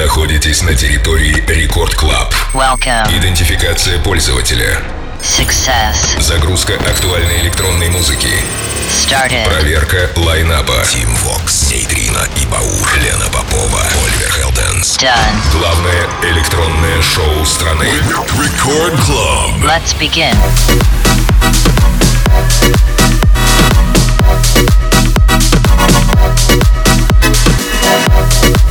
находитесь на территории Рекорд Клаб. Идентификация пользователя. Success. Загрузка актуальной электронной музыки. Started. Проверка лайнапа. Тим Вокс, Нейтрина и Баур, Лена Попова, Ольвер Хелденс. Done. Главное электронное шоу страны. Record Club. Let's begin. Thank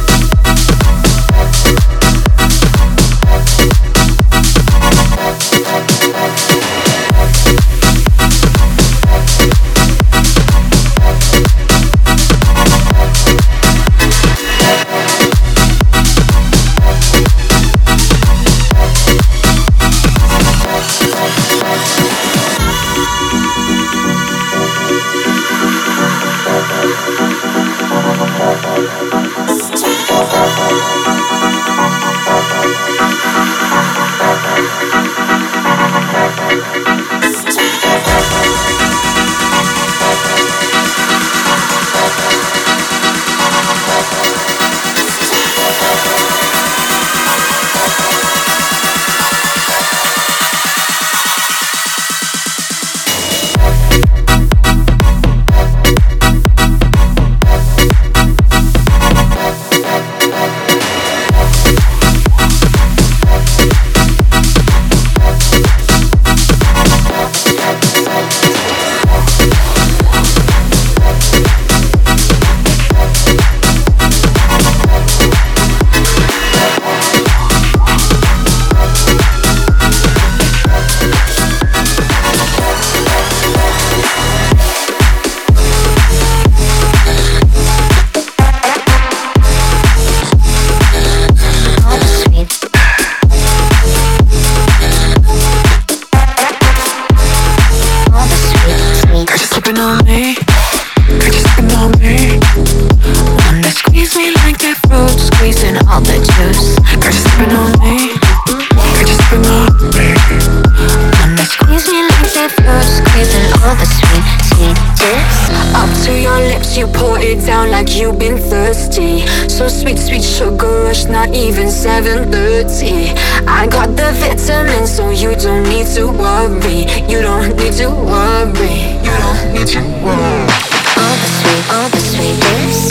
sound like you've been thirsty. So sweet, sweet sugar rush, not even 7.30 I got the vitamins so you don't need to worry. You don't need to worry. You don't need to worry. All the sweet, all the sweet,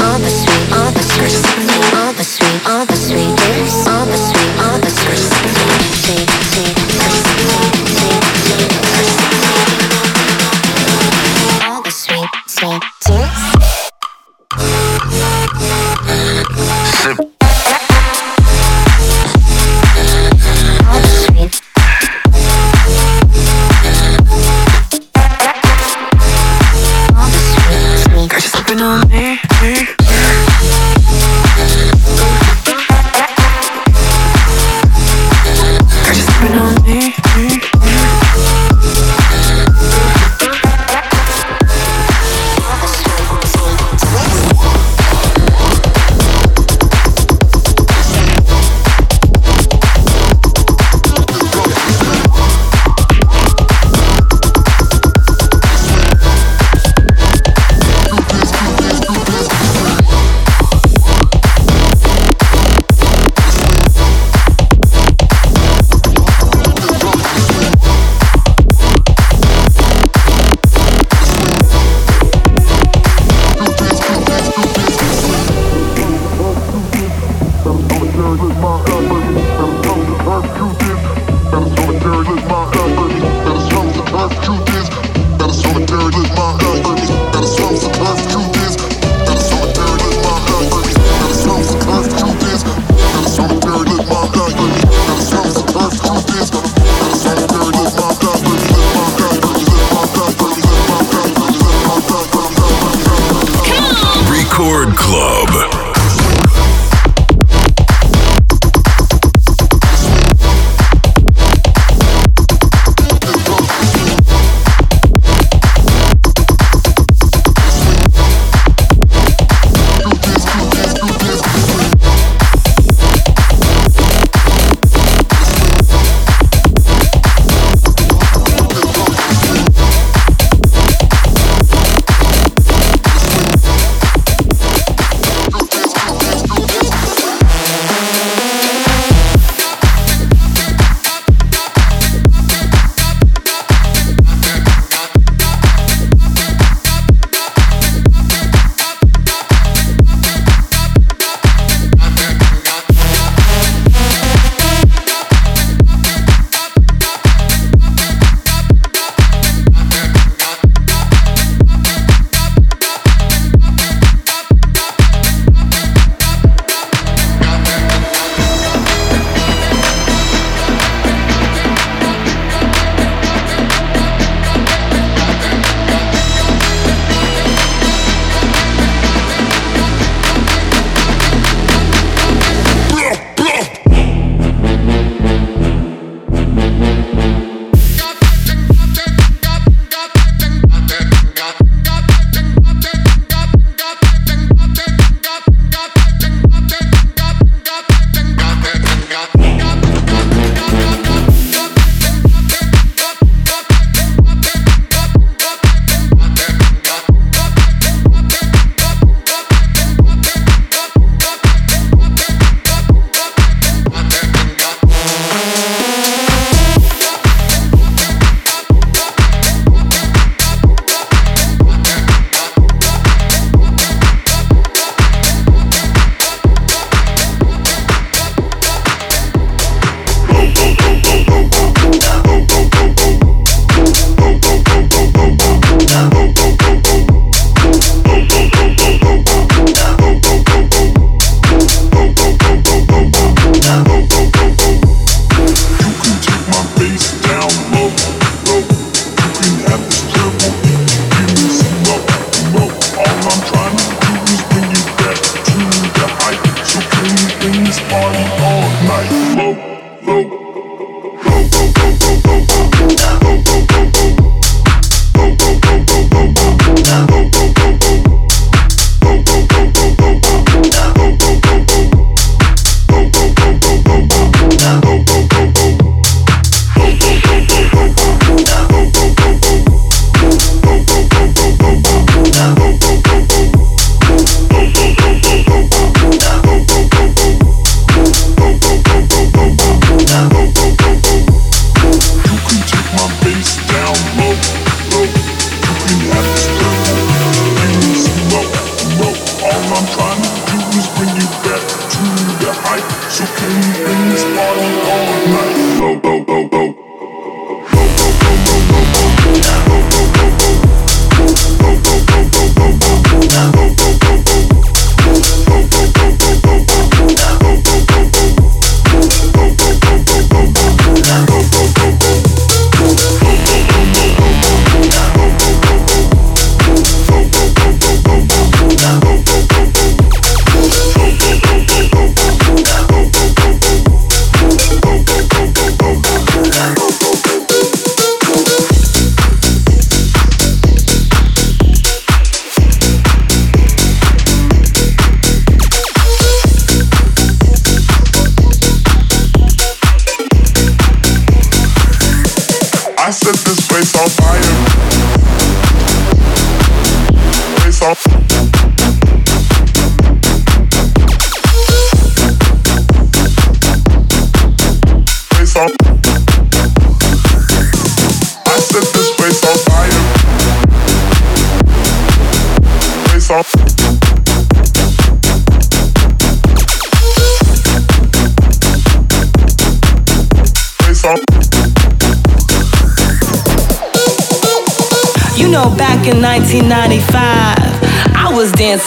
all the sweet, all the sweet.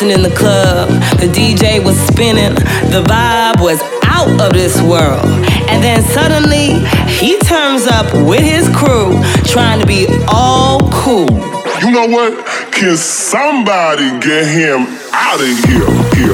In the club, the DJ was spinning, the vibe was out of this world. And then suddenly, he turns up with his crew, trying to be all cool. You know what? Can somebody get him out of? Here, here,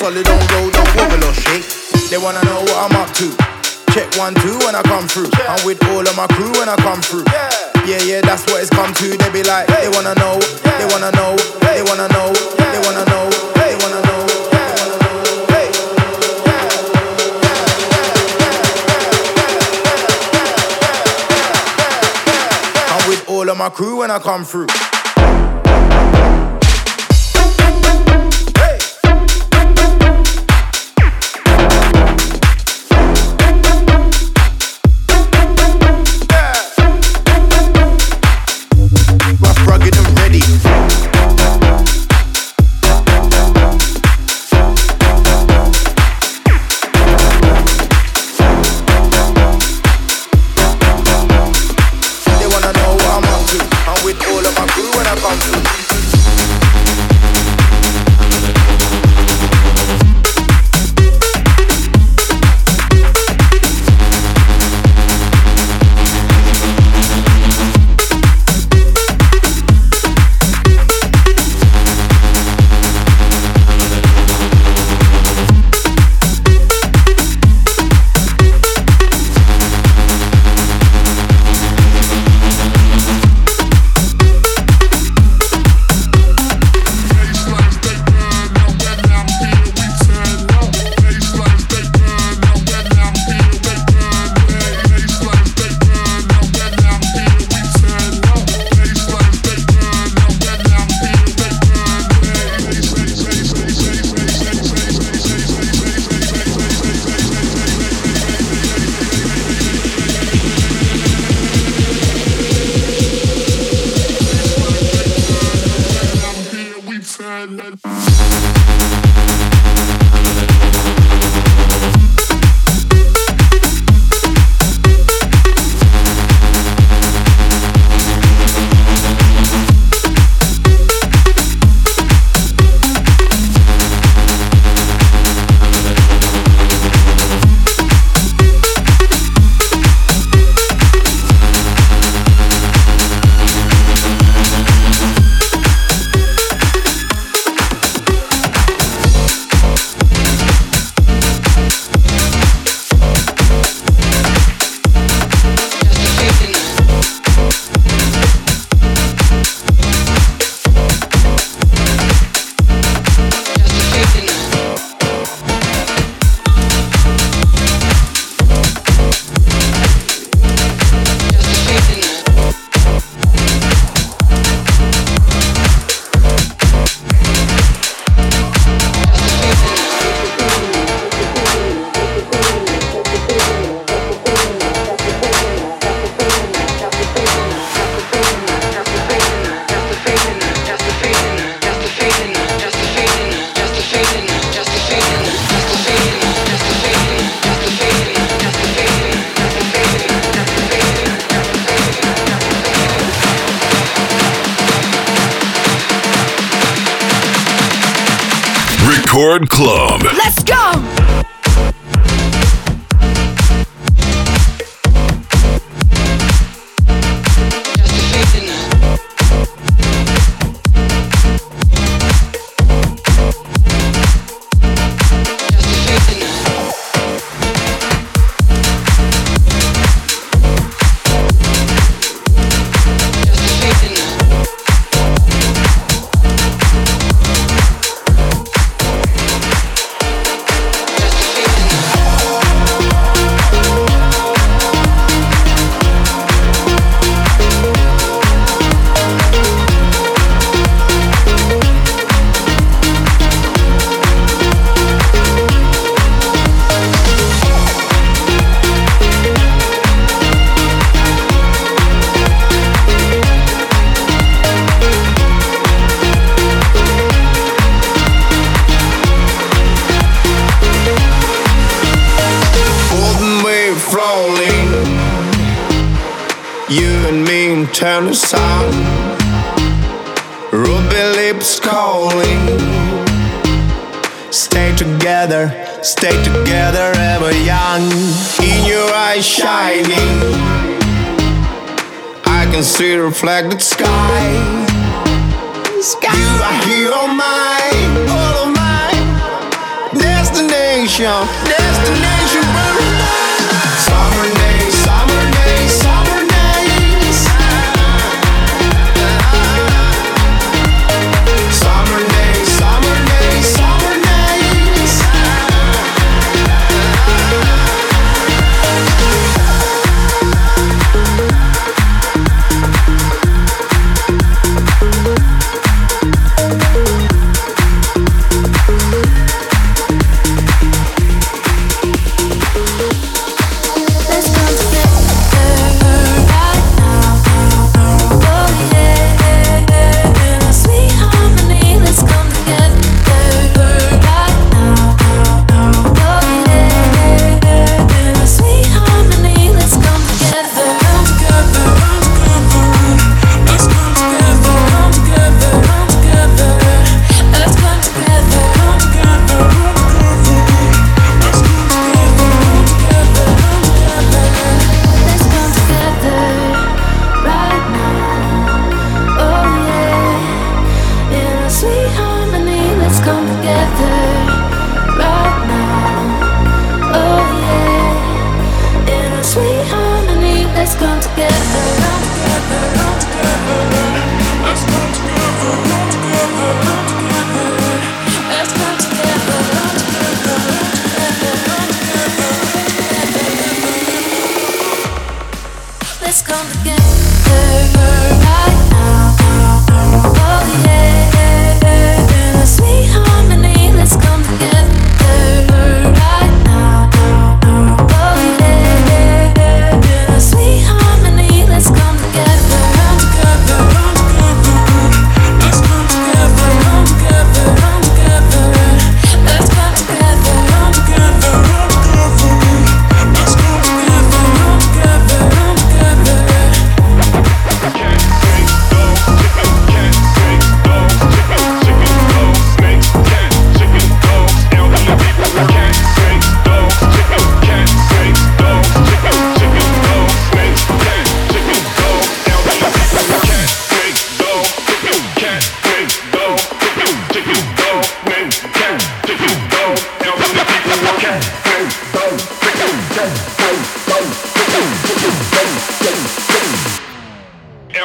solid, don't don't wobble or shake. They wanna know what I'm up to. Check one, two when I come through. I'm with all of my crew when I come through. Yeah, yeah, that's what it's come to. They be like, they wanna know, they wanna know, they wanna know, they wanna know, they wanna know. I'm with all of my crew when I come through.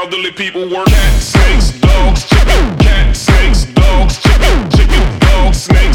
elderly people work. Cat, snakes, dogs, chicken. Cat, snakes, dogs, chicken. Chicken, dogs, snakes.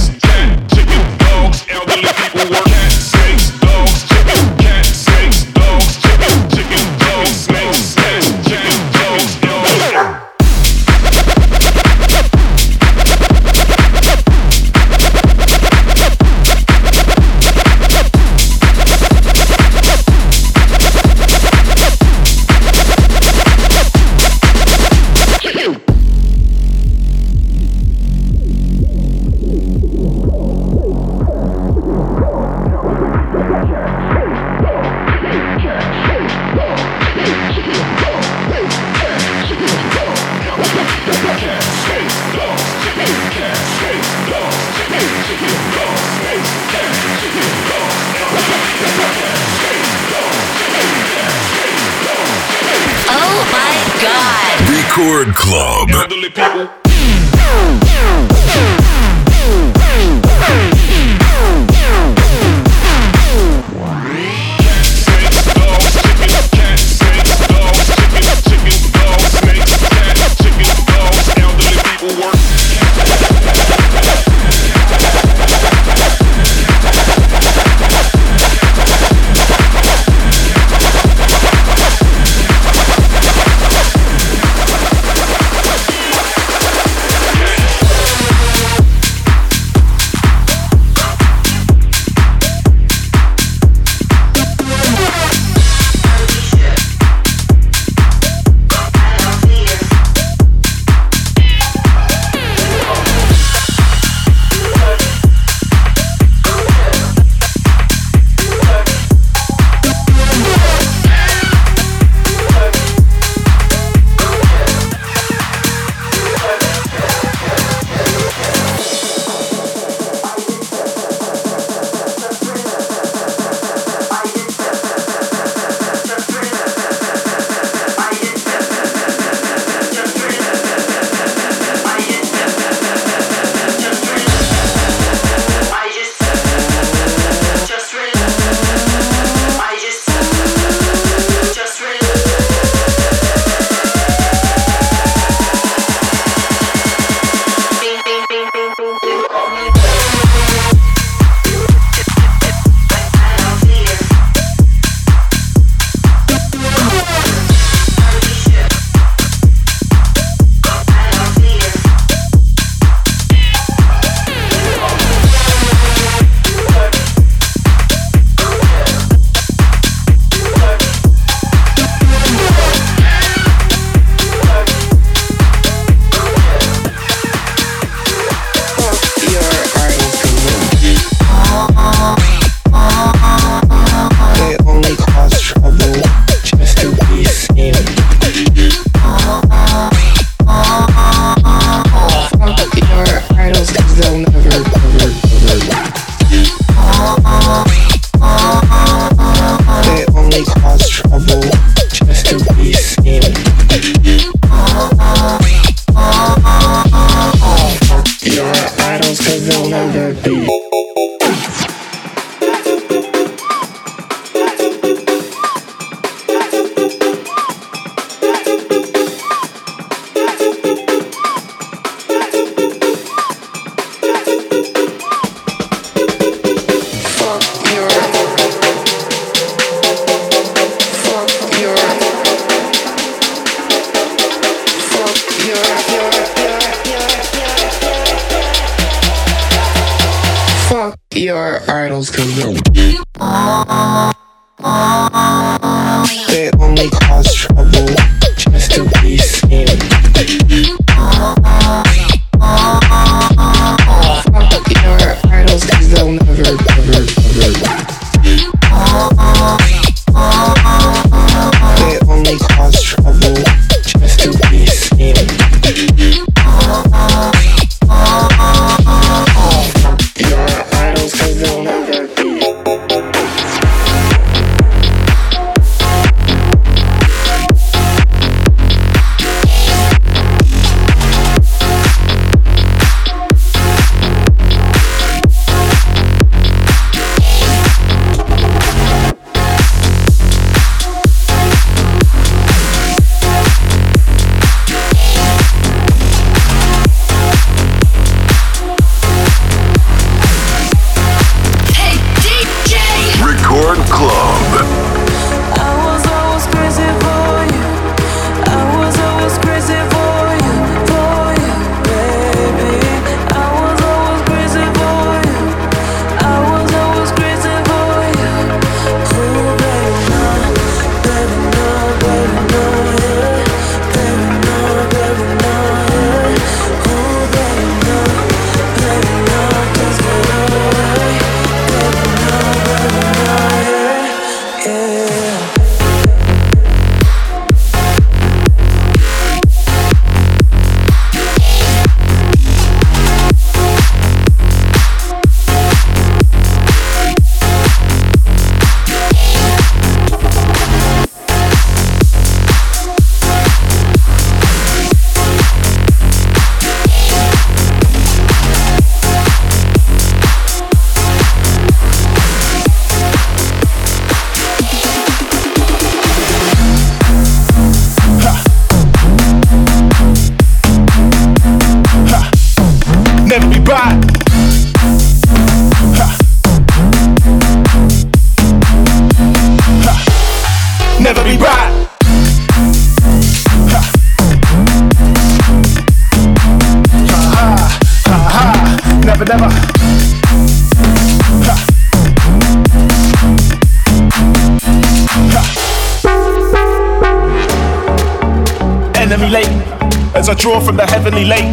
Heavenly lake.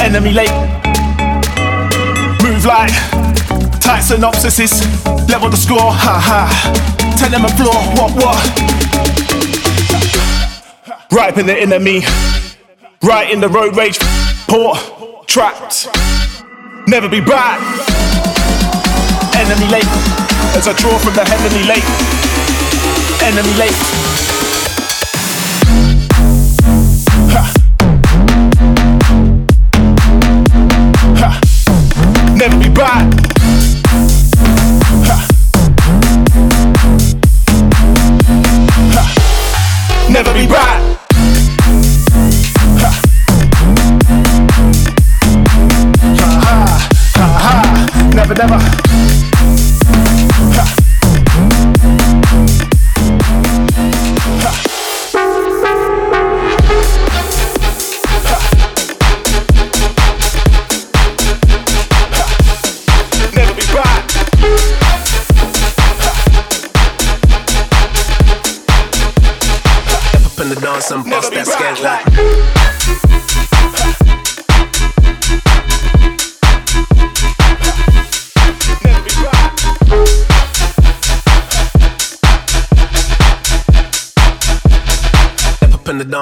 Enemy lake. Move like tight synopsises. Level the score, ha ha. Tell them a floor, what what? Ripen the enemy. Right in the road rage. Port. Trapped. Never be back. Enemy lake. As I draw from the heavenly lake. Enemy lake. Ha. Never,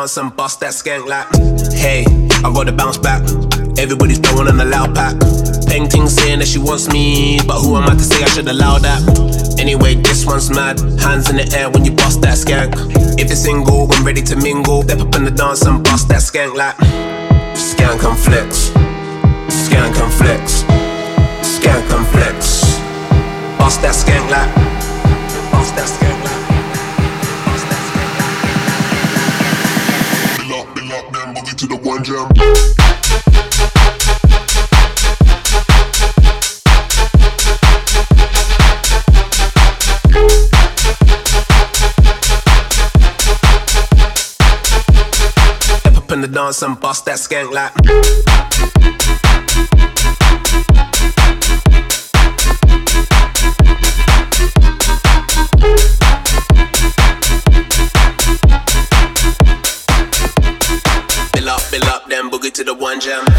dance and bust that skank like. Hey, I gotta bounce back. Everybody's throwing on the loud pack. Painting saying that she wants me, but who am I to say I should allow that? Anyway, this one's mad. Hands in the air when you bust that skank. If you're single, I'm ready to mingle. Step up in the dance and bust that skank like. Skank and flex. Skank and flex. Skank and flex. Bust that skank like. To the one. Step up in the dance and bust that skank like. Jam.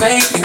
Great,